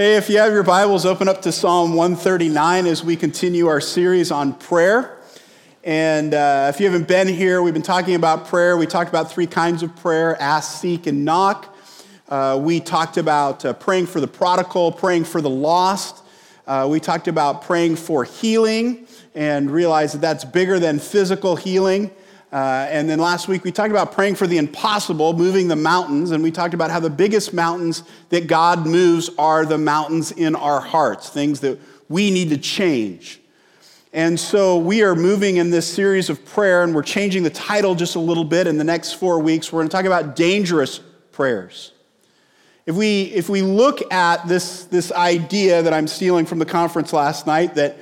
Hey, if you have your Bibles, open up to Psalm 139 as we continue our series on prayer. And uh, if you haven't been here, we've been talking about prayer. We talked about three kinds of prayer ask, seek, and knock. Uh, we talked about uh, praying for the prodigal, praying for the lost. Uh, we talked about praying for healing and realized that that's bigger than physical healing. Uh, and then last week we talked about praying for the impossible, moving the mountains, and we talked about how the biggest mountains that God moves are the mountains in our hearts, things that we need to change. And so we are moving in this series of prayer, and we're changing the title just a little bit in the next four weeks. We're going to talk about dangerous prayers. If we, if we look at this, this idea that I'm stealing from the conference last night, that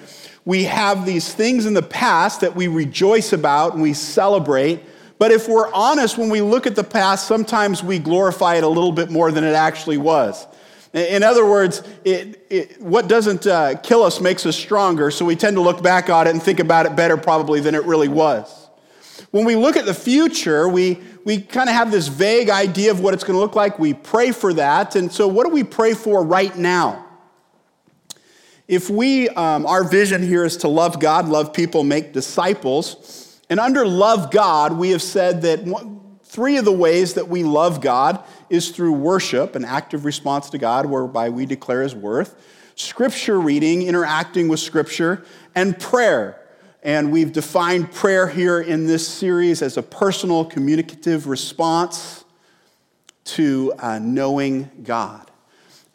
we have these things in the past that we rejoice about and we celebrate. But if we're honest, when we look at the past, sometimes we glorify it a little bit more than it actually was. In other words, it, it, what doesn't uh, kill us makes us stronger, so we tend to look back on it and think about it better probably than it really was. When we look at the future, we, we kind of have this vague idea of what it's going to look like. We pray for that. And so, what do we pray for right now? If we, um, our vision here is to love God, love people, make disciples, and under love God, we have said that three of the ways that we love God is through worship, an active response to God whereby we declare His worth, scripture reading, interacting with scripture, and prayer. And we've defined prayer here in this series as a personal communicative response to uh, knowing God.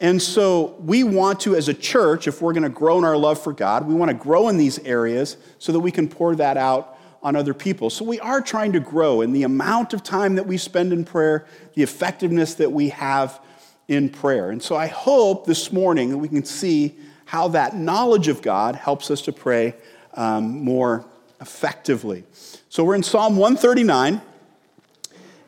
And so we want to, as a church, if we're going to grow in our love for God, we want to grow in these areas so that we can pour that out on other people. So we are trying to grow in the amount of time that we spend in prayer, the effectiveness that we have in prayer. And so I hope this morning that we can see how that knowledge of God helps us to pray um, more effectively. So we're in Psalm 139,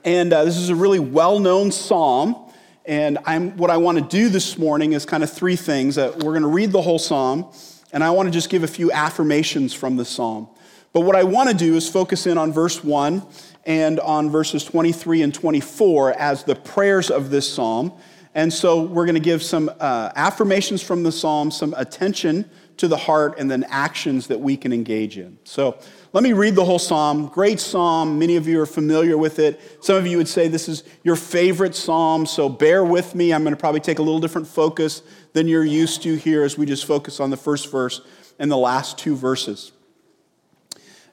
and uh, this is a really well known psalm. And I'm, what I want to do this morning is kind of three things. Uh, we're going to read the whole psalm, and I want to just give a few affirmations from the psalm. But what I want to do is focus in on verse 1 and on verses 23 and 24 as the prayers of this psalm. And so we're going to give some uh, affirmations from the psalm, some attention to the heart, and then actions that we can engage in. So let me read the whole psalm. Great psalm. Many of you are familiar with it. Some of you would say this is your favorite psalm, so bear with me. I'm going to probably take a little different focus than you're used to here as we just focus on the first verse and the last two verses.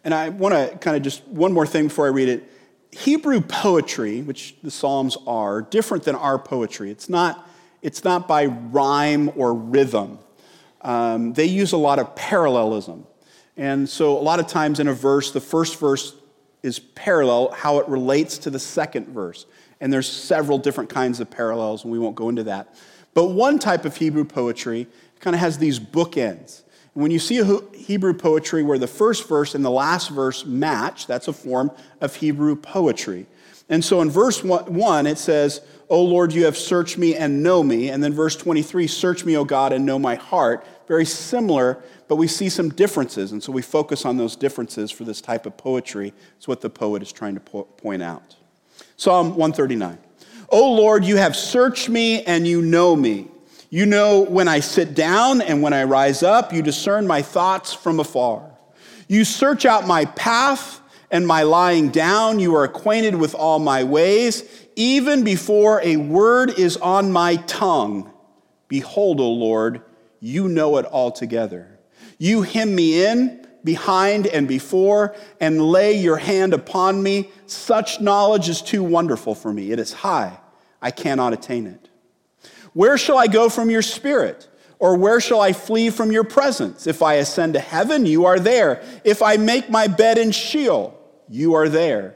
And I want to kind of just one more thing before I read it. Hebrew poetry, which the Psalms are, different than our poetry. It's not, it's not by rhyme or rhythm. Um, they use a lot of parallelism. And so, a lot of times in a verse, the first verse is parallel, how it relates to the second verse. And there's several different kinds of parallels, and we won't go into that. But one type of Hebrew poetry kind of has these bookends. And when you see a Hebrew poetry where the first verse and the last verse match, that's a form of Hebrew poetry. And so in verse 1, it says, O Lord, you have searched me and know me. And then verse 23, search me, O God, and know my heart. Very similar, but we see some differences. And so we focus on those differences for this type of poetry. It's what the poet is trying to po- point out. Psalm 139. O Lord, you have searched me and you know me. You know when I sit down and when I rise up. You discern my thoughts from afar. You search out my path and my lying down. You are acquainted with all my ways. Even before a word is on my tongue, behold, O Lord, you know it altogether. You hem me in behind and before and lay your hand upon me. Such knowledge is too wonderful for me. It is high. I cannot attain it. Where shall I go from your spirit? Or where shall I flee from your presence? If I ascend to heaven, you are there. If I make my bed in Sheol, you are there.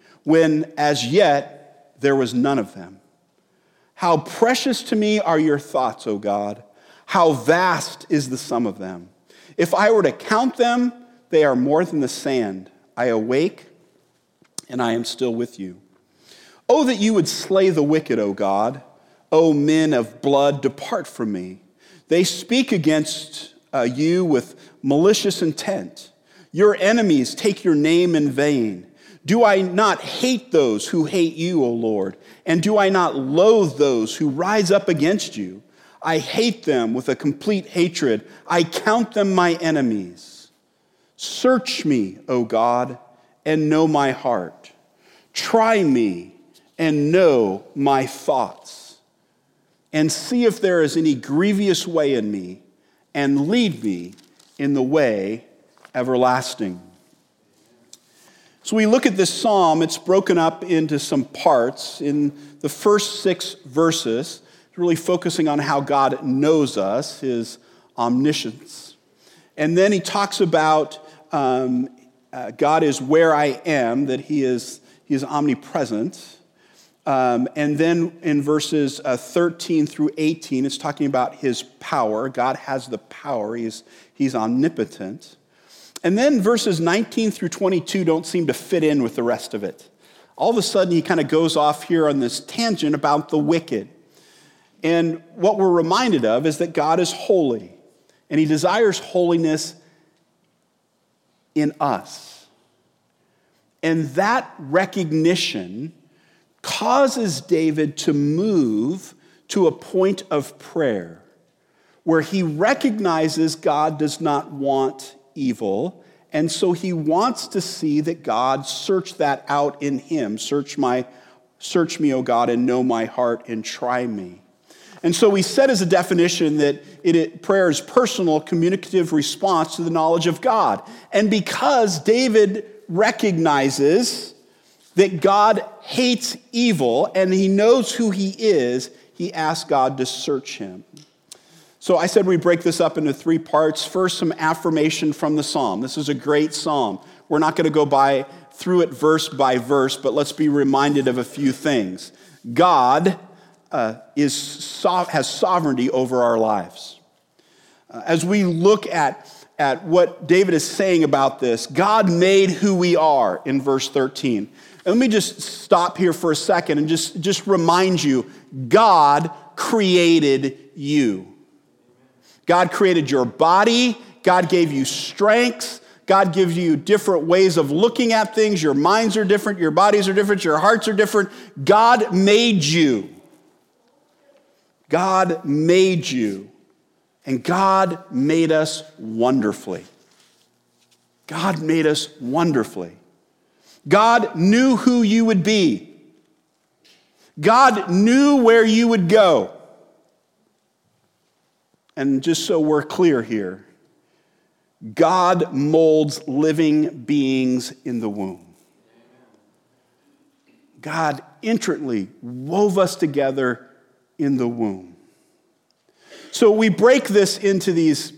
when as yet there was none of them. How precious to me are your thoughts, O God. How vast is the sum of them. If I were to count them, they are more than the sand. I awake and I am still with you. Oh, that you would slay the wicked, O God. O men of blood, depart from me. They speak against uh, you with malicious intent. Your enemies take your name in vain. Do I not hate those who hate you, O Lord? And do I not loathe those who rise up against you? I hate them with a complete hatred. I count them my enemies. Search me, O God and know my heart. Try me and know my thoughts. And see if there is any grievous way in me, and lead me in the way everlasting. So we look at this psalm, it's broken up into some parts. In the first six verses, really focusing on how God knows us, his omniscience. And then he talks about um, uh, God is where I am, that He is, he is omnipresent. Um, and then in verses uh, 13 through 18, it's talking about His power. God has the power, He's, he's omnipotent. And then verses 19 through 22 don't seem to fit in with the rest of it. All of a sudden, he kind of goes off here on this tangent about the wicked. And what we're reminded of is that God is holy, and he desires holiness in us. And that recognition causes David to move to a point of prayer where he recognizes God does not want evil. And so he wants to see that God search that out in him. Search my search me, O God, and know my heart and try me. And so we said as a definition that it, it, prayer is personal, communicative response to the knowledge of God. And because David recognizes that God hates evil and he knows who he is, he asks God to search him. So I said we break this up into three parts. First, some affirmation from the psalm. This is a great psalm. We're not going to go by through it verse by verse, but let's be reminded of a few things. God uh, is, has sovereignty over our lives. Uh, as we look at, at what David is saying about this, God made who we are in verse 13. And let me just stop here for a second and just, just remind you God created you. God created your body, God gave you strength. God gives you different ways of looking at things. Your minds are different, your bodies are different, your hearts are different. God made you. God made you, and God made us wonderfully. God made us wonderfully. God knew who you would be. God knew where you would go. And just so we're clear here, God molds living beings in the womb. God intricately wove us together in the womb. So we break this into these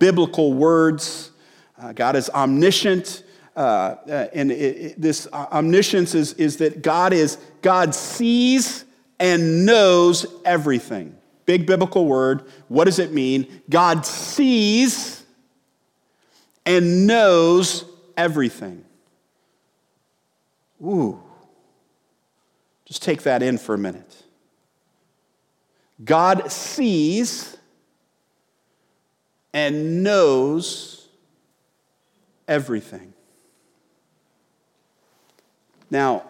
biblical words. Uh, God is omniscient. Uh, uh, and it, it, this omniscience is, is that God is God sees and knows everything. Big biblical word. What does it mean? God sees and knows everything. Ooh. Just take that in for a minute. God sees and knows everything. Now,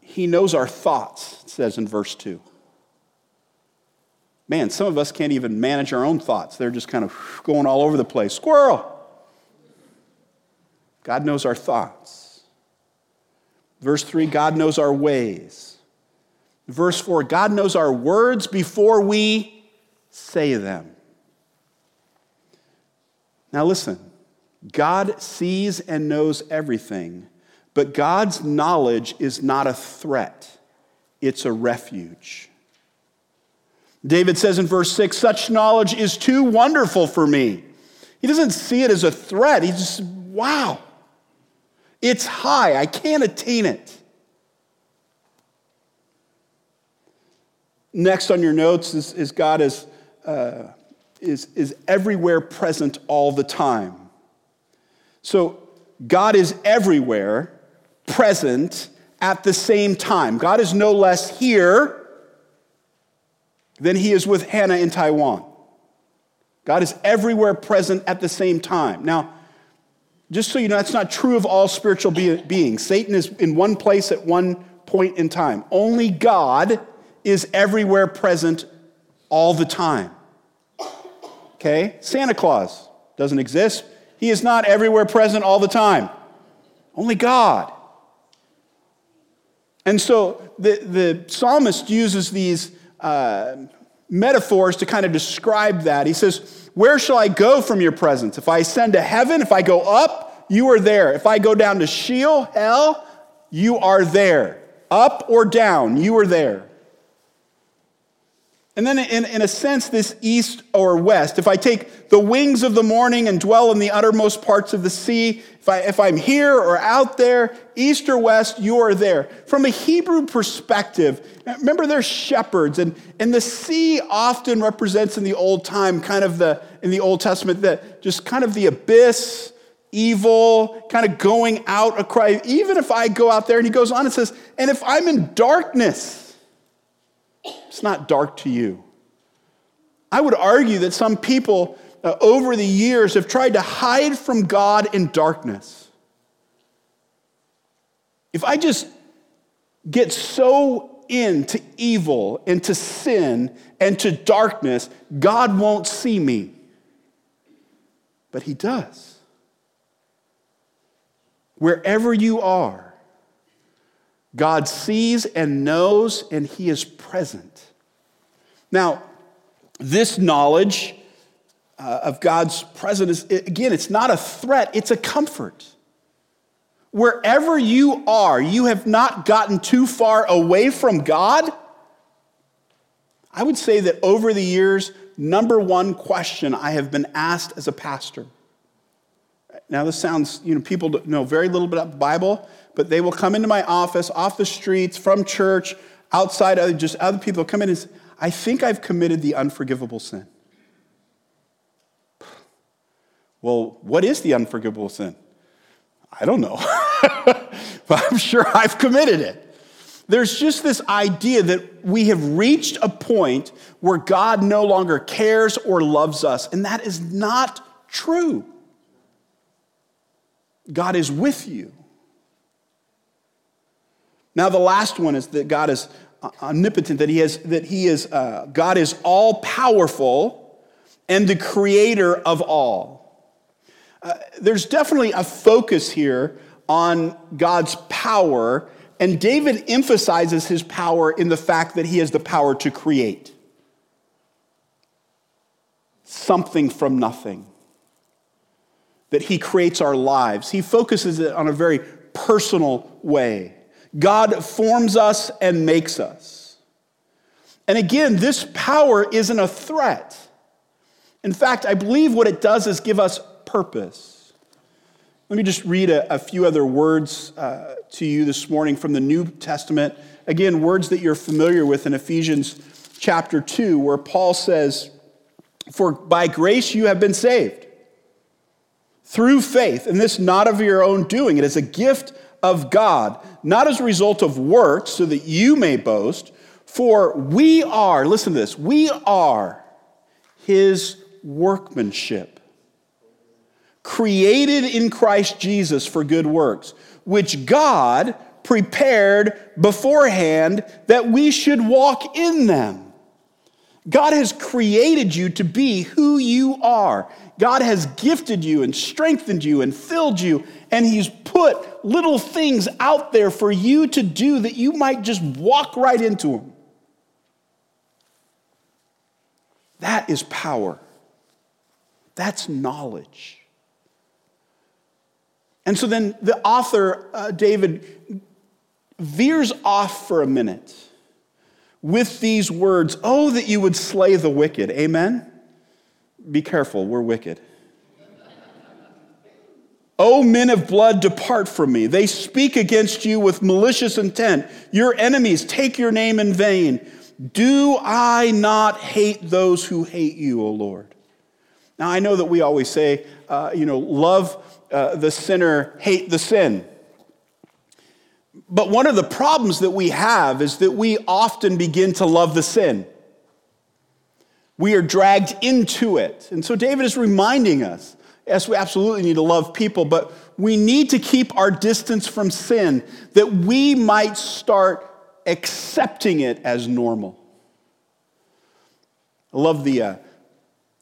he knows our thoughts, it says in verse 2. Man, some of us can't even manage our own thoughts. They're just kind of going all over the place. Squirrel! God knows our thoughts. Verse 3 God knows our ways. Verse 4 God knows our words before we say them. Now, listen God sees and knows everything, But God's knowledge is not a threat, it's a refuge. David says in verse 6 such knowledge is too wonderful for me. He doesn't see it as a threat. He just, wow, it's high. I can't attain it. Next on your notes is, is God is, uh, is, is everywhere present all the time. So God is everywhere present at the same time. God is no less here than he is with Hannah in Taiwan. God is everywhere present at the same time. Now, just so you know, that's not true of all spiritual be- beings. Satan is in one place at one point in time. Only God is everywhere present all the time. Okay? Santa Claus doesn't exist. He is not everywhere present all the time. Only God. And so the, the psalmist uses these uh, metaphors to kind of describe that. He says, Where shall I go from your presence? If I ascend to heaven, if I go up, you are there. If I go down to Sheol, hell, you are there. Up or down, you are there. And then, in, in a sense, this east or west, if I take the wings of the morning and dwell in the uttermost parts of the sea, if, I, if I'm here or out there, east or west, you are there. From a Hebrew perspective, remember they're shepherds, and, and the sea often represents in the Old Time, kind of the, in the Old Testament, that just kind of the abyss, evil, kind of going out across. Even if I go out there, and he goes on and says, and if I'm in darkness, it's not dark to you. I would argue that some people uh, over the years have tried to hide from God in darkness. If I just get so into evil, into sin, and to darkness, God won't see me. But He does. Wherever you are, God sees and knows, and He is present. Now, this knowledge uh, of God's presence, again, it's not a threat, it's a comfort. Wherever you are, you have not gotten too far away from God. I would say that over the years, number one question I have been asked as a pastor. Now, this sounds, you know, people know very little about the Bible, but they will come into my office, off the streets, from church, outside, just other people come in and say, I think I've committed the unforgivable sin. Well, what is the unforgivable sin? I don't know, but I'm sure I've committed it. There's just this idea that we have reached a point where God no longer cares or loves us, and that is not true. God is with you. Now, the last one is that God is omnipotent, that he, has, that he is, uh, God is all powerful and the creator of all. Uh, there's definitely a focus here on God's power, and David emphasizes his power in the fact that he has the power to create something from nothing. That he creates our lives. He focuses it on a very personal way. God forms us and makes us. And again, this power isn't a threat. In fact, I believe what it does is give us purpose. Let me just read a, a few other words uh, to you this morning from the New Testament. Again, words that you're familiar with in Ephesians chapter 2, where Paul says, For by grace you have been saved through faith, and this not of your own doing. It is a gift of God, not as a result of works, so that you may boast. For we are, listen to this, we are his workmanship, created in Christ Jesus for good works, which God prepared beforehand that we should walk in them. God has created you to be who you are. God has gifted you and strengthened you and filled you, and He's put little things out there for you to do that you might just walk right into them. That is power. That's knowledge. And so then the author, uh, David, veers off for a minute with these words Oh, that you would slay the wicked. Amen? Be careful, we're wicked. O men of blood, depart from me. They speak against you with malicious intent. Your enemies take your name in vain. Do I not hate those who hate you, O Lord? Now, I know that we always say, uh, you know, love uh, the sinner, hate the sin. But one of the problems that we have is that we often begin to love the sin. We are dragged into it. And so David is reminding us yes, we absolutely need to love people, but we need to keep our distance from sin that we might start accepting it as normal. I love the uh,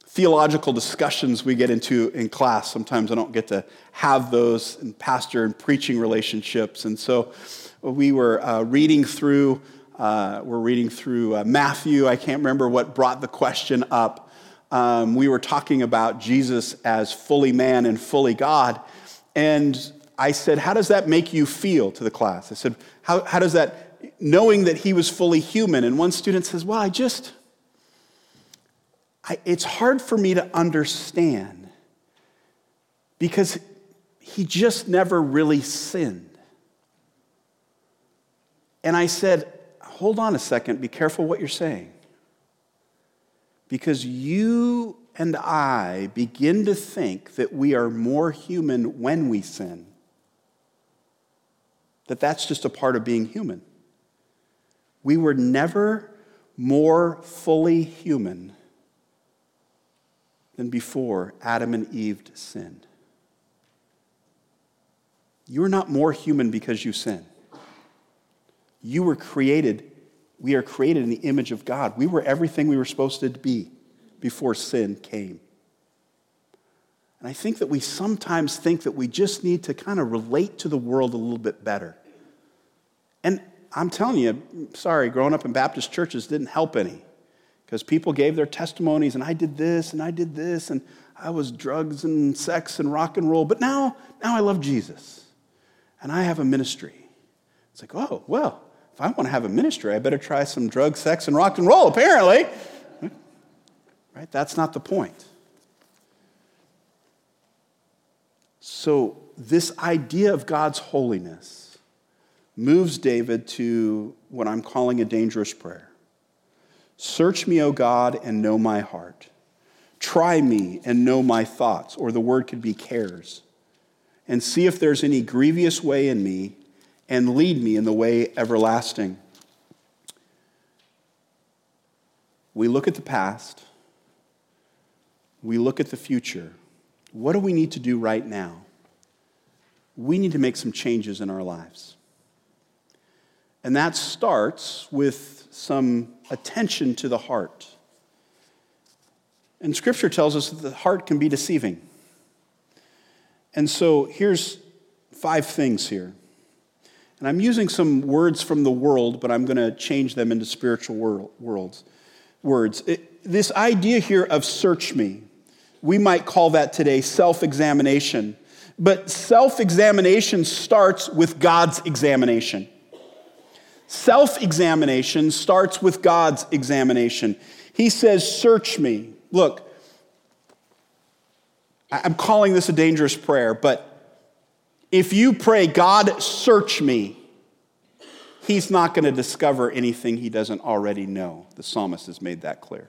theological discussions we get into in class. Sometimes I don't get to have those in pastor and preaching relationships. And so we were uh, reading through, uh, we're reading through uh, Matthew. I can't remember what brought the question up. Um, we were talking about Jesus as fully man and fully God. And I said, How does that make you feel to the class? I said, How, how does that, knowing that he was fully human? And one student says, Well, I just, I, it's hard for me to understand because he just never really sinned. And I said, Hold on a second, be careful what you're saying. Because you and I begin to think that we are more human when we sin, that that's just a part of being human. We were never more fully human than before Adam and Eve sinned. You're not more human because you sin. You were created, we are created in the image of God. We were everything we were supposed to be before sin came. And I think that we sometimes think that we just need to kind of relate to the world a little bit better. And I'm telling you, sorry, growing up in Baptist churches didn't help any because people gave their testimonies and I did this and I did this and I was drugs and sex and rock and roll. But now, now I love Jesus and I have a ministry. It's like, oh, well, if I want to have a ministry, I better try some drug, sex, and rock and roll, apparently. Right? That's not the point. So, this idea of God's holiness moves David to what I'm calling a dangerous prayer. Search me, O God, and know my heart. Try me and know my thoughts, or the word could be cares, and see if there's any grievous way in me, and lead me in the way everlasting. We look at the past, we look at the future. What do we need to do right now? We need to make some changes in our lives. And that starts with some attention to the heart. And scripture tells us that the heart can be deceiving. And so here's five things here. And I'm using some words from the world, but I'm going to change them into spiritual world, worlds, words. It, this idea here of search me, we might call that today self examination. But self examination starts with God's examination. Self examination starts with God's examination. He says, Search me. Look, I'm calling this a dangerous prayer, but if you pray, God, search me, he's not going to discover anything he doesn't already know. The psalmist has made that clear.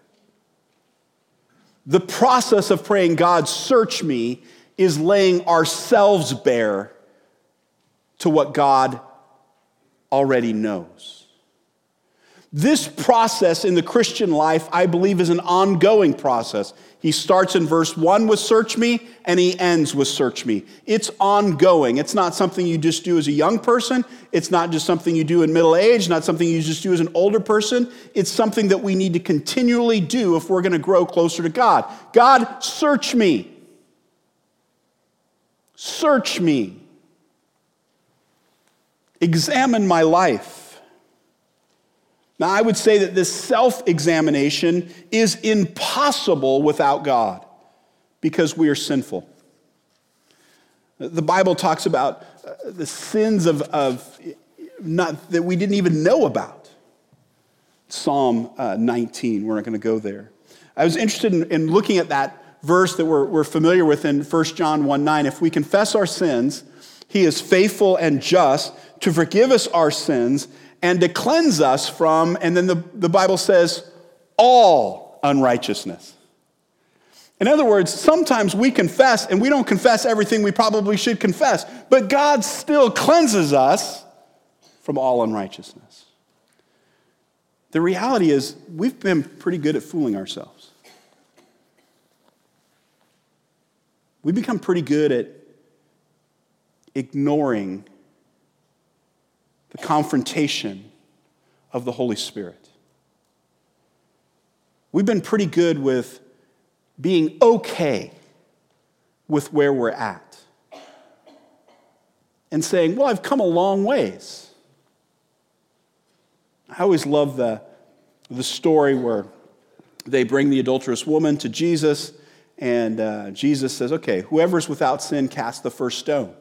The process of praying, God, search me, is laying ourselves bare to what God already knows. This process in the Christian life, I believe, is an ongoing process. He starts in verse 1 with search me, and he ends with search me. It's ongoing. It's not something you just do as a young person. It's not just something you do in middle age, not something you just do as an older person. It's something that we need to continually do if we're going to grow closer to God. God, search me. Search me. Examine my life. Now, I would say that this self examination is impossible without God because we are sinful. The Bible talks about uh, the sins of, of not, that we didn't even know about. Psalm uh, 19, we're not going to go there. I was interested in, in looking at that verse that we're, we're familiar with in 1 John 1 9. If we confess our sins, he is faithful and just to forgive us our sins and to cleanse us from, and then the, the Bible says, all unrighteousness. In other words, sometimes we confess and we don't confess everything we probably should confess, but God still cleanses us from all unrighteousness. The reality is, we've been pretty good at fooling ourselves. We become pretty good at ignoring the confrontation of the Holy Spirit. We've been pretty good with being okay with where we're at and saying, Well, I've come a long ways. I always love the, the story where they bring the adulterous woman to Jesus, and uh, Jesus says, Okay, whoever's without sin, cast the first stone.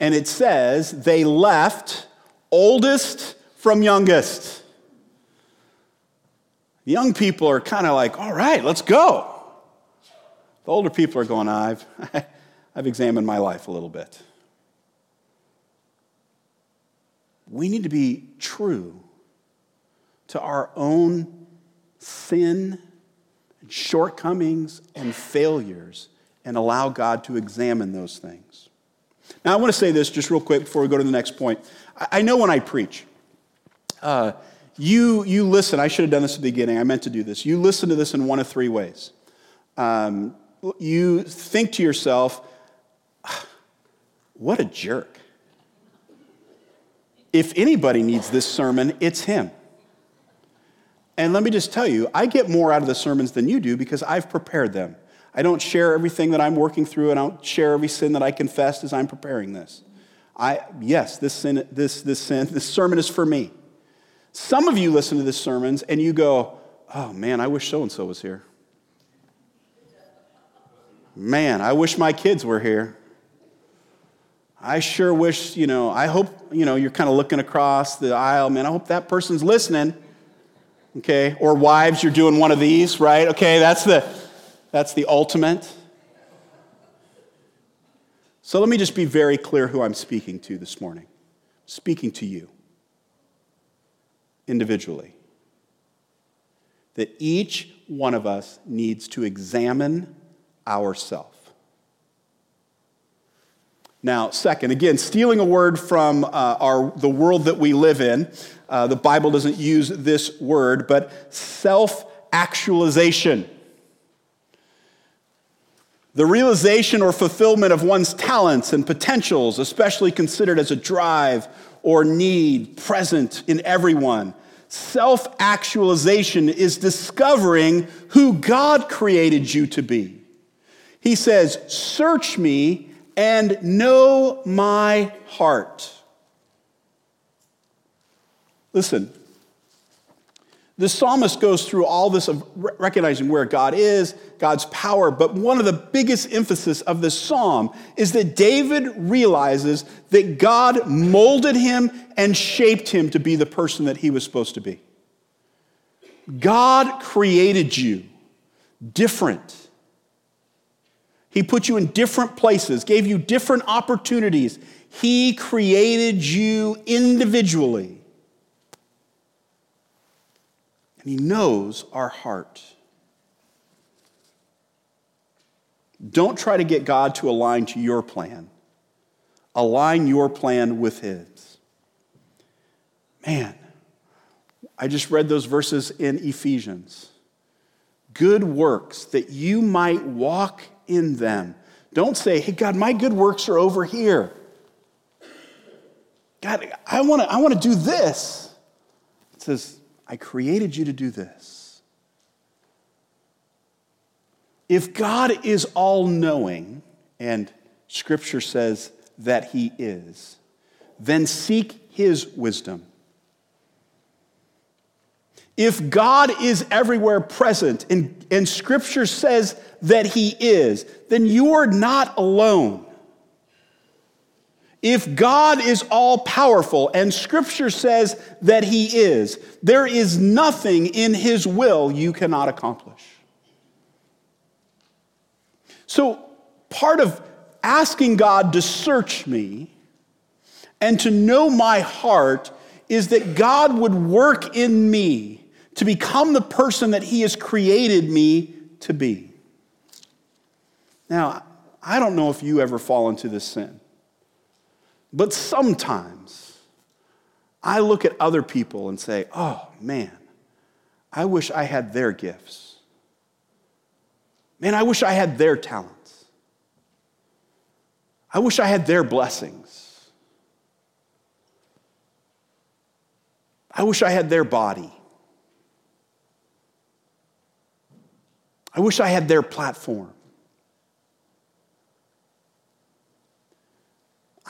And it says, They left oldest from youngest. Young people are kind of like, all right, let's go. The older people are going, I've, I've examined my life a little bit. We need to be true to our own sin, shortcomings, and failures and allow God to examine those things. Now, I want to say this just real quick before we go to the next point. I know when I preach, uh, you, you listen. I should have done this at the beginning. I meant to do this. You listen to this in one of three ways. Um, you think to yourself, what a jerk. If anybody needs this sermon, it's him. And let me just tell you, I get more out of the sermons than you do because I've prepared them. I don't share everything that I'm working through, and I don't share every sin that I confessed as I'm preparing this. I, yes, this sin, this, this sin, this sermon is for me. Some of you listen to this sermons and you go, oh man, I wish so and so was here. Man, I wish my kids were here. I sure wish, you know, I hope, you know, you're kind of looking across the aisle, man, I hope that person's listening. Okay? Or wives, you're doing one of these, right? Okay, that's the that's the ultimate. So let me just be very clear who I'm speaking to this morning. Speaking to you individually. That each one of us needs to examine ourselves. Now, second, again, stealing a word from uh, our, the world that we live in, uh, the Bible doesn't use this word, but self actualization. The realization or fulfillment of one's talents and potentials, especially considered as a drive or need present in everyone. Self actualization is discovering who God created you to be. He says, Search me and know my heart. Listen, the psalmist goes through all this of recognizing where God is, God's power, but one of the biggest emphasis of this psalm is that David realizes that God molded him and shaped him to be the person that he was supposed to be. God created you different. He put you in different places, gave you different opportunities. He created you individually. And He knows our heart. Don't try to get God to align to your plan. Align your plan with His. Man, I just read those verses in Ephesians. Good works that you might walk in them. Don't say, hey, God, my good works are over here. God, I want to I wanna do this. It says, I created you to do this. If God is all knowing, and Scripture says that He is, then seek His wisdom. If God is everywhere present, and, and Scripture says that He is, then you are not alone. If God is all powerful, and scripture says that he is, there is nothing in his will you cannot accomplish. So, part of asking God to search me and to know my heart is that God would work in me to become the person that he has created me to be. Now, I don't know if you ever fall into this sin. But sometimes I look at other people and say, oh man, I wish I had their gifts. Man, I wish I had their talents. I wish I had their blessings. I wish I had their body. I wish I had their platform.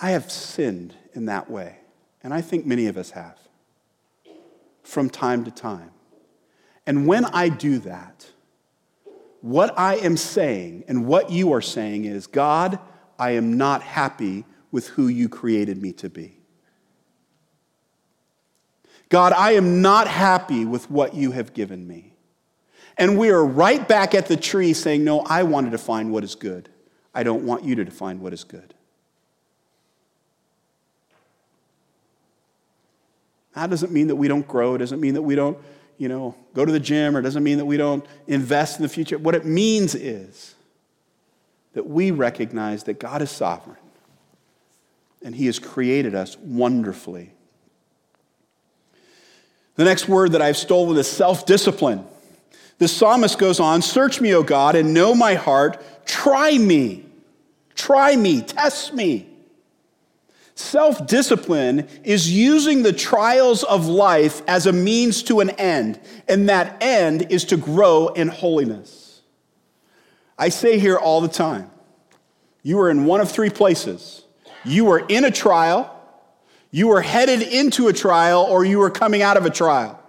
I have sinned in that way, and I think many of us have from time to time. And when I do that, what I am saying and what you are saying is, God, I am not happy with who you created me to be. God, I am not happy with what you have given me. And we are right back at the tree saying, No, I want to define what is good. I don't want you to define what is good. That doesn't mean that we don't grow. It doesn't mean that we don't, you know, go to the gym or doesn't mean that we don't invest in the future. What it means is that we recognize that God is sovereign and He has created us wonderfully. The next word that I've stolen is self discipline. The psalmist goes on Search me, O God, and know my heart. Try me. Try me. Test me. Self discipline is using the trials of life as a means to an end, and that end is to grow in holiness. I say here all the time you are in one of three places. You are in a trial, you are headed into a trial, or you are coming out of a trial.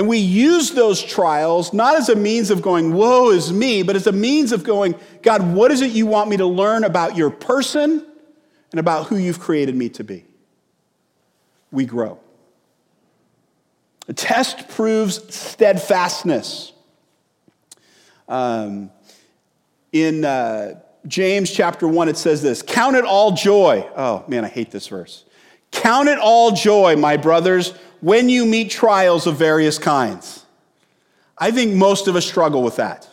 And we use those trials not as a means of going, woe is me, but as a means of going, God, what is it you want me to learn about your person and about who you've created me to be? We grow. A test proves steadfastness. Um, in uh, James chapter 1, it says this Count it all joy. Oh, man, I hate this verse. Count it all joy, my brothers when you meet trials of various kinds. I think most of us struggle with that.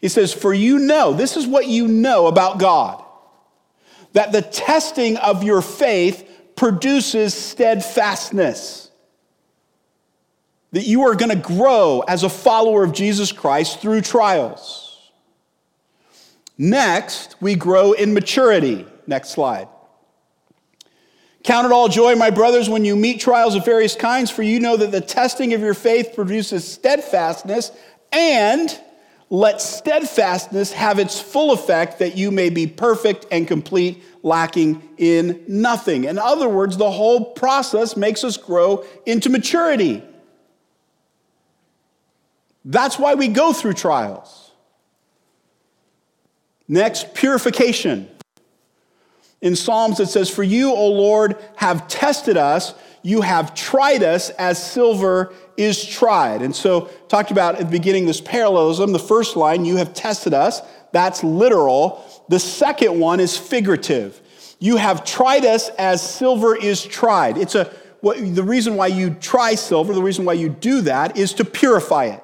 He says, For you know, this is what you know about God, that the testing of your faith produces steadfastness. That you are going to grow as a follower of Jesus Christ through trials. Next, we grow in maturity. Next slide. Count it all joy, my brothers, when you meet trials of various kinds, for you know that the testing of your faith produces steadfastness, and let steadfastness have its full effect that you may be perfect and complete, lacking in nothing. In other words, the whole process makes us grow into maturity. That's why we go through trials. Next, purification. In Psalms, it says, For you, O Lord, have tested us. You have tried us as silver is tried. And so, talked about at the beginning this parallelism. The first line, you have tested us. That's literal. The second one is figurative. You have tried us as silver is tried. It's a, what, the reason why you try silver, the reason why you do that is to purify it.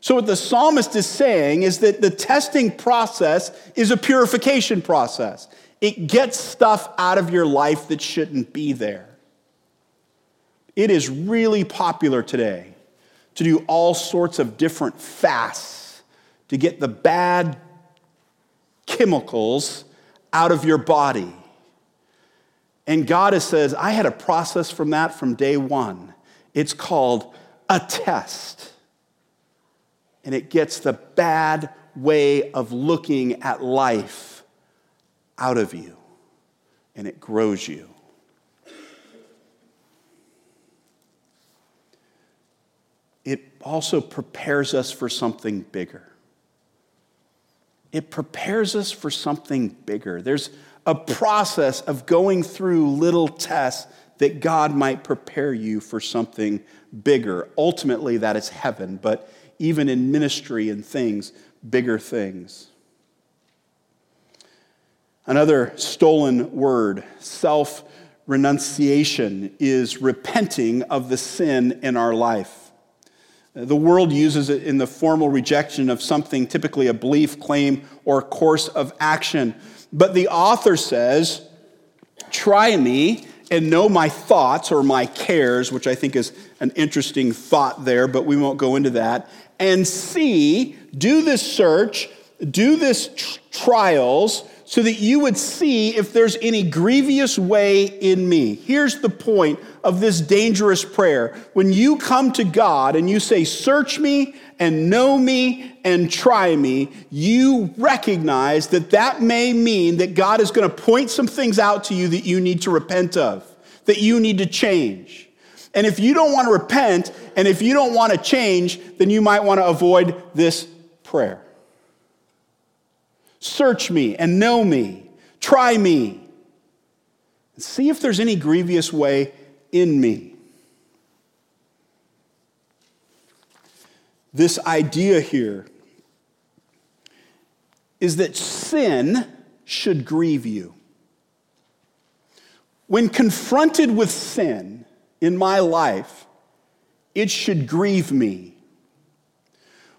So, what the psalmist is saying is that the testing process is a purification process. It gets stuff out of your life that shouldn't be there. It is really popular today to do all sorts of different fasts to get the bad chemicals out of your body. And God says, I had a process from that from day one. It's called a test. And it gets the bad way of looking at life out of you and it grows you. It also prepares us for something bigger. it prepares us for something bigger. There's a process of going through little tests that God might prepare you for something bigger. Ultimately, that is heaven, but even in ministry and things, bigger things. Another stolen word, self renunciation, is repenting of the sin in our life. The world uses it in the formal rejection of something, typically a belief, claim, or course of action. But the author says, Try me and know my thoughts or my cares, which I think is an interesting thought there, but we won't go into that. And see, do this search, do this tr- trials, so that you would see if there's any grievous way in me. Here's the point of this dangerous prayer. When you come to God and you say, Search me and know me and try me, you recognize that that may mean that God is going to point some things out to you that you need to repent of, that you need to change. And if you don't want to repent and if you don't want to change, then you might want to avoid this prayer. Search me and know me. Try me. See if there's any grievous way in me. This idea here is that sin should grieve you. When confronted with sin in my life, it should grieve me.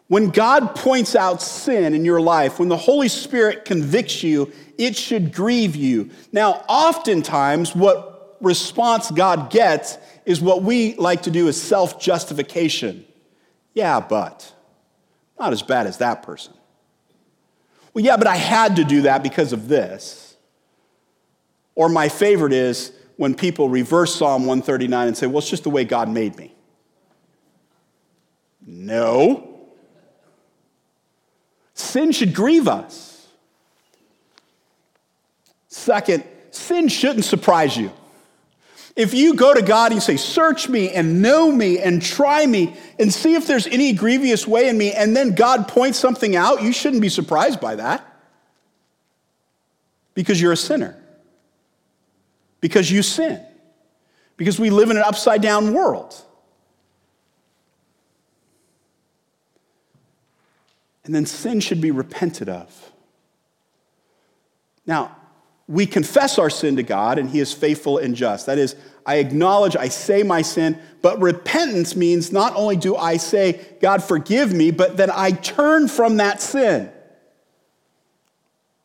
When God points out sin in your life, when the Holy Spirit convicts you, it should grieve you. Now, oftentimes, what response God gets is what we like to do is self justification. Yeah, but not as bad as that person. Well, yeah, but I had to do that because of this. Or my favorite is when people reverse Psalm 139 and say, well, it's just the way God made me. No. Sin should grieve us. Second, sin shouldn't surprise you. If you go to God and you say, Search me and know me and try me and see if there's any grievous way in me, and then God points something out, you shouldn't be surprised by that because you're a sinner, because you sin, because we live in an upside down world. And then sin should be repented of. Now, we confess our sin to God, and He is faithful and just. That is, I acknowledge, I say my sin, but repentance means not only do I say, God, forgive me, but that I turn from that sin.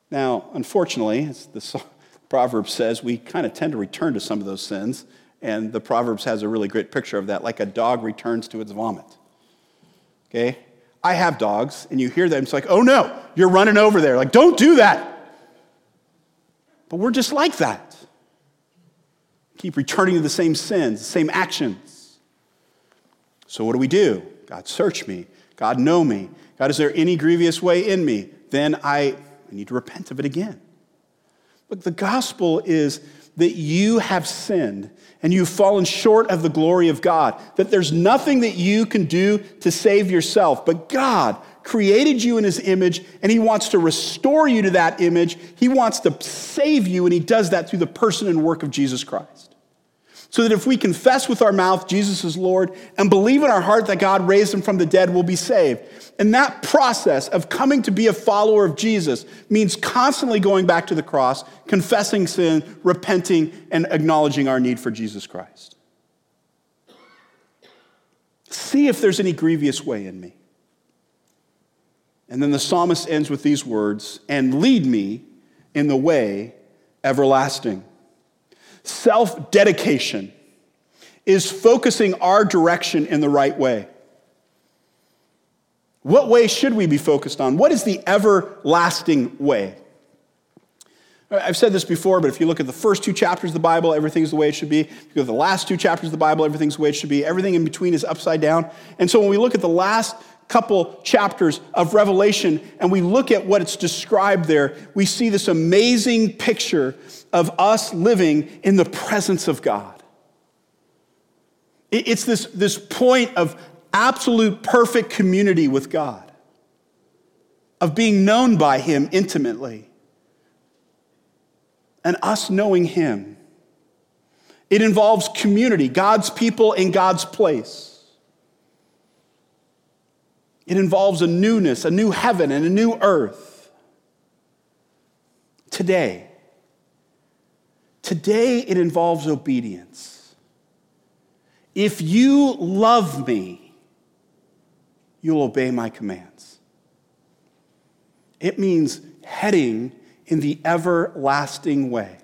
Now, unfortunately, as the proverb says, we kind of tend to return to some of those sins, and the Proverbs has a really great picture of that, like a dog returns to its vomit. Okay? I have dogs, and you hear them, it's like, oh no, you're running over there. Like, don't do that. But we're just like that. Keep returning to the same sins, the same actions. So, what do we do? God, search me. God, know me. God, is there any grievous way in me? Then I, I need to repent of it again. Look, the gospel is that you have sinned and you've fallen short of the glory of God, that there's nothing that you can do to save yourself, but God created you in his image and he wants to restore you to that image. He wants to save you, and he does that through the person and work of Jesus Christ. So that if we confess with our mouth Jesus is Lord and believe in our heart that God raised him from the dead, we'll be saved. And that process of coming to be a follower of Jesus means constantly going back to the cross, confessing sin, repenting, and acknowledging our need for Jesus Christ. See if there's any grievous way in me. And then the psalmist ends with these words and lead me in the way everlasting. Self dedication is focusing our direction in the right way. What way should we be focused on? What is the everlasting way? I've said this before, but if you look at the first two chapters of the Bible, everything's the way it should be. If you look at the last two chapters of the Bible, everything's the way it should be. Everything in between is upside down. And so when we look at the last couple chapters of Revelation and we look at what it's described there, we see this amazing picture of us living in the presence of God. It's this, this point of absolute perfect community with God. of being known by Him intimately and us knowing Him. It involves community, God's people in God's place. It involves a newness, a new heaven, and a new earth. Today, today it involves obedience. If you love me, you'll obey my commands. It means heading in the everlasting way.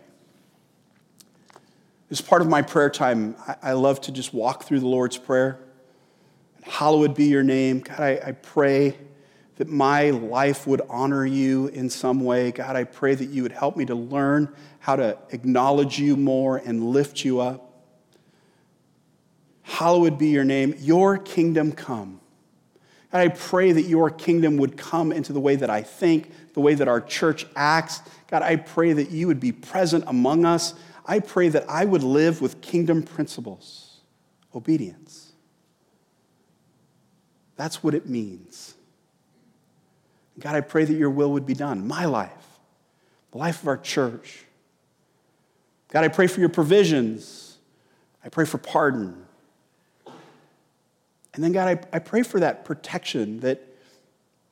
As part of my prayer time, I love to just walk through the Lord's Prayer. Hallowed be your name. God, I, I pray that my life would honor you in some way. God, I pray that you would help me to learn how to acknowledge you more and lift you up. Hallowed be your name. Your kingdom come. God, I pray that your kingdom would come into the way that I think, the way that our church acts. God, I pray that you would be present among us. I pray that I would live with kingdom principles, obedience. That's what it means. God, I pray that your will would be done. My life, the life of our church. God, I pray for your provisions. I pray for pardon. And then, God, I, I pray for that protection that,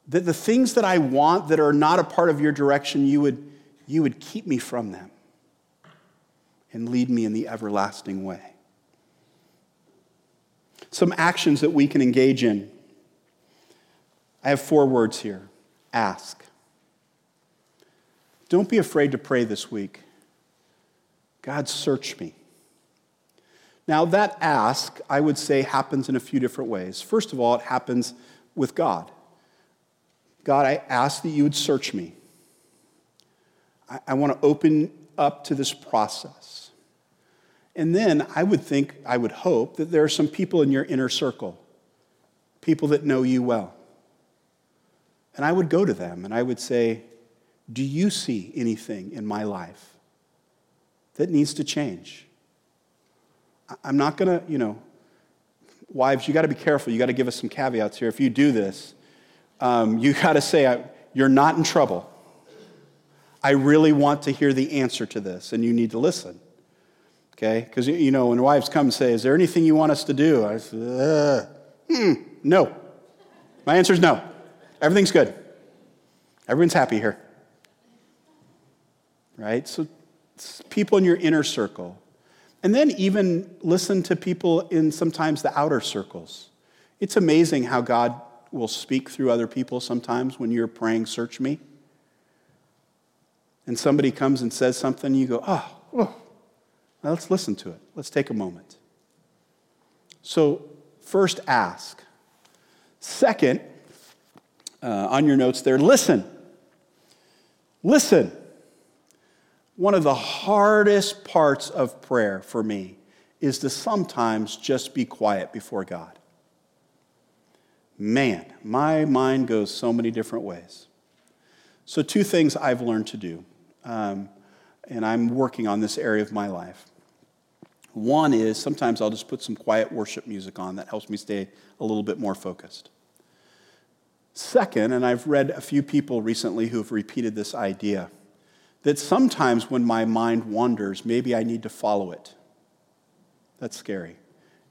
that the things that I want that are not a part of your direction, you would, you would keep me from them and lead me in the everlasting way. Some actions that we can engage in I have four words here ask. Don't be afraid to pray this week. God, search me. Now, that ask, I would say, happens in a few different ways. First of all, it happens with God. God, I ask that you would search me. I, I want to open up to this process. And then I would think, I would hope that there are some people in your inner circle, people that know you well. And I would go to them and I would say, Do you see anything in my life that needs to change? I'm not going to, you know, wives, you got to be careful. You got to give us some caveats here. If you do this, um, you got to say, You're not in trouble. I really want to hear the answer to this, and you need to listen. Okay? Because, you know, when wives come and say, Is there anything you want us to do? I say, uh, hmm, no. My answer is no. Everything's good. Everyone's happy here. Right? So, people in your inner circle. And then even listen to people in sometimes the outer circles. It's amazing how God will speak through other people sometimes when you're praying, Search me. And somebody comes and says something, you go, Oh, oh well, let's listen to it. Let's take a moment. So, first ask. Second, uh, on your notes there listen. Listen. One of the hardest parts of prayer for me is to sometimes just be quiet before God. Man, my mind goes so many different ways. So, two things I've learned to do, um, and I'm working on this area of my life. One is sometimes I'll just put some quiet worship music on that helps me stay a little bit more focused. Second, and I've read a few people recently who've repeated this idea, that sometimes when my mind wanders, maybe I need to follow it. That's scary.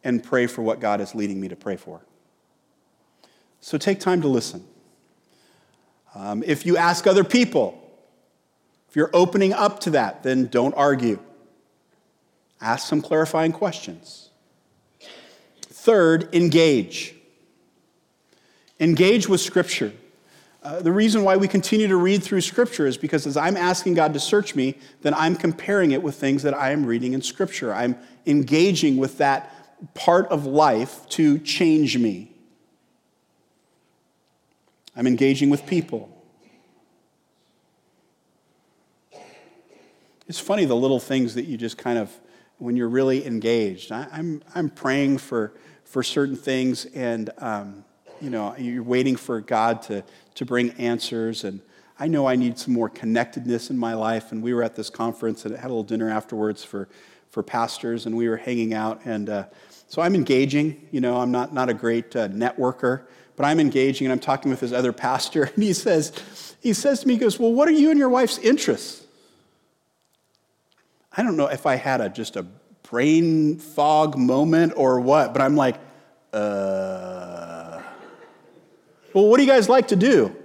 And pray for what God is leading me to pray for. So take time to listen. Um, if you ask other people, if you're opening up to that, then don't argue. Ask some clarifying questions. Third, engage. Engage with Scripture. Uh, the reason why we continue to read through Scripture is because as I'm asking God to search me, then I'm comparing it with things that I am reading in Scripture. I'm engaging with that part of life to change me. I'm engaging with people. It's funny the little things that you just kind of, when you're really engaged. I, am I'm, I'm praying for, for certain things, and um, you know, you're waiting for God to, to bring answers. And I know I need some more connectedness in my life. And we were at this conference and had a little dinner afterwards for, for pastors, and we were hanging out. And uh, so I'm engaging. You know, I'm not, not a great uh, networker, but I'm engaging and I'm talking with this other pastor, and he says, he says to me, he goes, Well, what are you and your wife's interests? I don't know if I had a just a brain fog moment or what, but I'm like, uh, well, what do you guys like to do?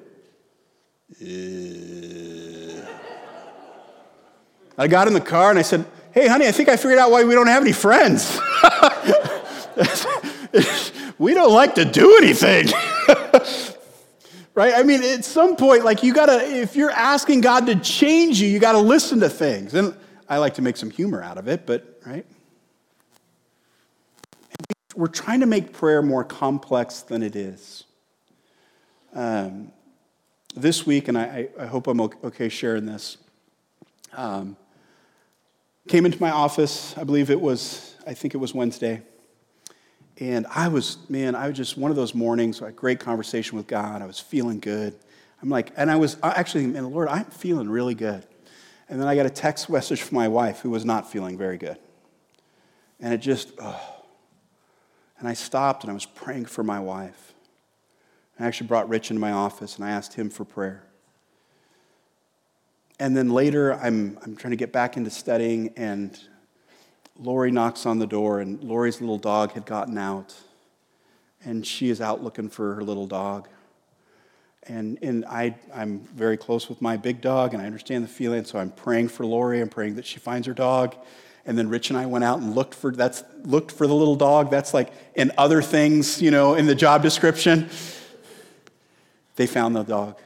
Uh, I got in the car and I said, hey, honey, I think I figured out why we don't have any friends. we don't like to do anything. right? I mean, at some point, like you gotta, if you're asking God to change you, you gotta listen to things. And I like to make some humor out of it, but, right? We're trying to make prayer more complex than it is. Um, this week, and I, I, hope I'm okay sharing this, um, came into my office. I believe it was, I think it was Wednesday. And I was, man, I was just one of those mornings, a great conversation with God. I was feeling good. I'm like, and I was actually, man, Lord, I'm feeling really good. And then I got a text message from my wife who was not feeling very good. And it just, oh. And I stopped and I was praying for my wife. I actually brought Rich into my office and I asked him for prayer. And then later, I'm, I'm trying to get back into studying, and Lori knocks on the door, and Lori's little dog had gotten out. And she is out looking for her little dog. And, and I, I'm very close with my big dog, and I understand the feeling, so I'm praying for Lori. I'm praying that she finds her dog. And then Rich and I went out and looked for, that's, looked for the little dog. That's like in other things, you know, in the job description. They found the dog.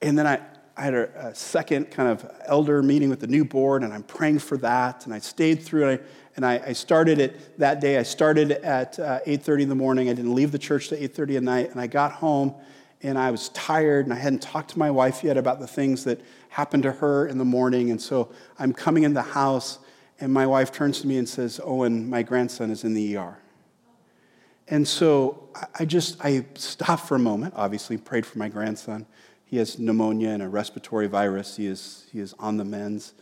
And then I, I had a, a, second kind of elder meeting with the new board, and I'm praying for that. And I stayed through, and I, and I, I started it that day. I started at uh, 8.30 in the morning. I didn't leave the church to 8.30 at night. And I got home, and I was tired, and I hadn't talked to my wife yet about the things that happened to her in the morning. And so I'm coming in the house, and my wife turns to me and says, Owen, my grandson is in the ER. And so I just, I stopped for a moment, obviously, prayed for my grandson. He has pneumonia and a respiratory virus. He is, he is on the mends.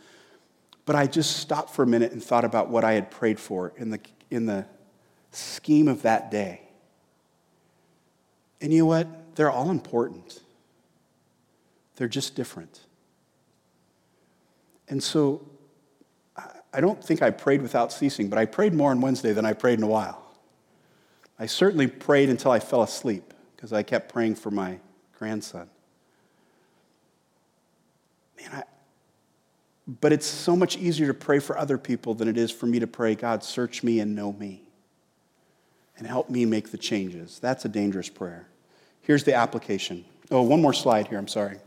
But I just stopped for a minute and thought about what I had prayed for in the, in the scheme of that day. And you know what? They're all important, they're just different. And so I don't think I prayed without ceasing, but I prayed more on Wednesday than I prayed in a while. I certainly prayed until I fell asleep because I kept praying for my grandson. Man, I, but it's so much easier to pray for other people than it is for me to pray, God, search me and know me and help me make the changes. That's a dangerous prayer. Here's the application. Oh, one more slide here, I'm sorry.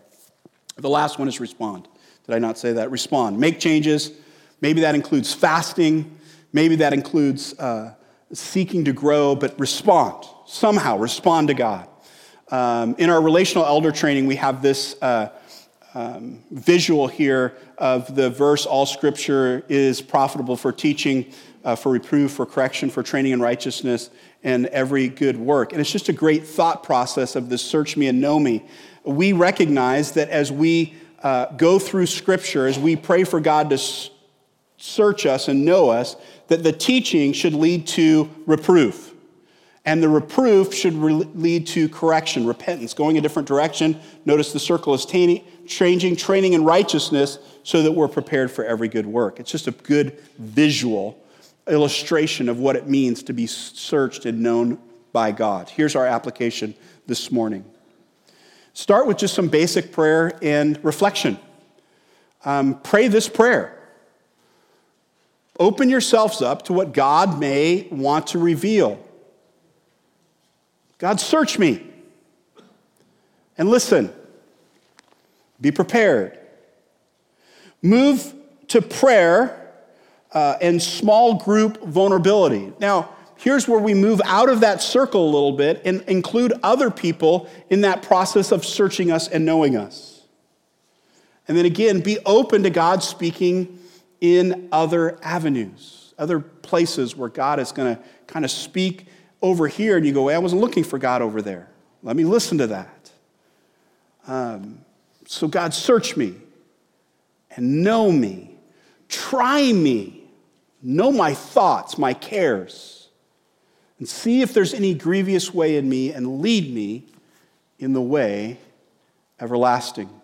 The last one is respond. Did I not say that? Respond. Make changes. Maybe that includes fasting. Maybe that includes uh, seeking to grow, but respond. Somehow, respond to God. Um, in our relational elder training, we have this. Uh, um, visual here of the verse all scripture is profitable for teaching, uh, for reproof, for correction, for training in righteousness, and every good work. And it's just a great thought process of this search me and know me. We recognize that as we uh, go through scripture, as we pray for God to search us and know us, that the teaching should lead to reproof. And the reproof should re- lead to correction, repentance, going a different direction. Notice the circle is changing, training in righteousness so that we're prepared for every good work. It's just a good visual illustration of what it means to be searched and known by God. Here's our application this morning. Start with just some basic prayer and reflection. Um, pray this prayer. Open yourselves up to what God may want to reveal. God, search me. And listen, be prepared. Move to prayer uh, and small group vulnerability. Now, here's where we move out of that circle a little bit and include other people in that process of searching us and knowing us. And then again, be open to God speaking in other avenues, other places where God is going to kind of speak over here, and you go, I wasn't looking for God over there. Let me listen to that. Um, so, God, search me and know me. Try me. Know my thoughts, my cares. and see if there's any grievous way in me and lead me in the way everlasting.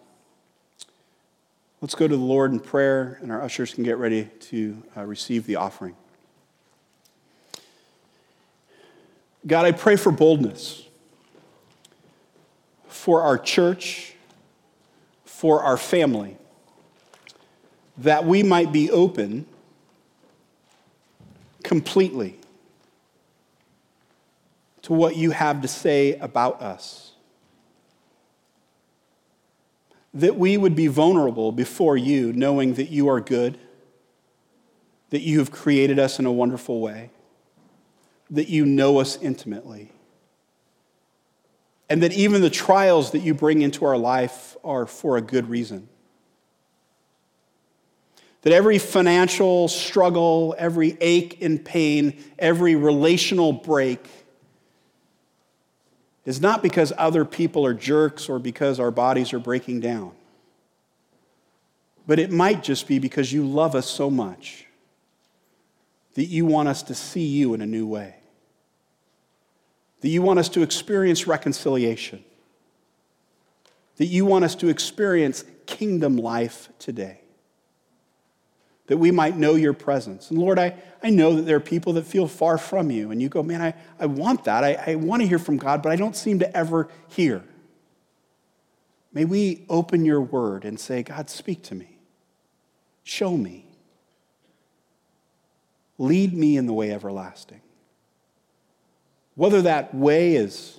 Let's go to the Lord in prayer, and our ushers can get ready to uh, receive the offering. God, I pray for boldness for our church, for our family, that we might be open completely to what you have to say about us. That we would be vulnerable before you, knowing that you are good, that you have created us in a wonderful way, that you know us intimately, and that even the trials that you bring into our life are for a good reason. That every financial struggle, every ache and pain, every relational break is not because other people are jerks or because our bodies are breaking down. But it might just be because you love us so much that you want us to see you in a new way, that you want us to experience reconciliation, that you want us to experience kingdom life today that we might know your presence. And Lord, I, I know that there are people that feel far from you, and you go, man, I, I want that. I, I want to hear from God, but I don't seem to ever hear. May we open your word and say, God, speak to me. Show me. Lead me in the way everlasting. Whether that way is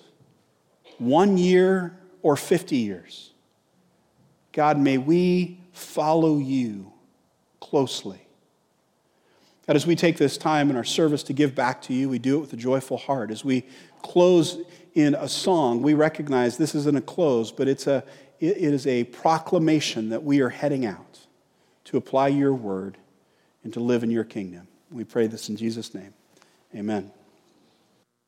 one year or 50 years, God, may we follow you closely. God, as we take this time in our service to give back to you, we do it with a joyful heart. As we close in a song, we recognize this isn't a close, but it's a, it is a proclamation that we are heading out to apply your word and to live in your kingdom. We pray this in Jesus' name. Amen.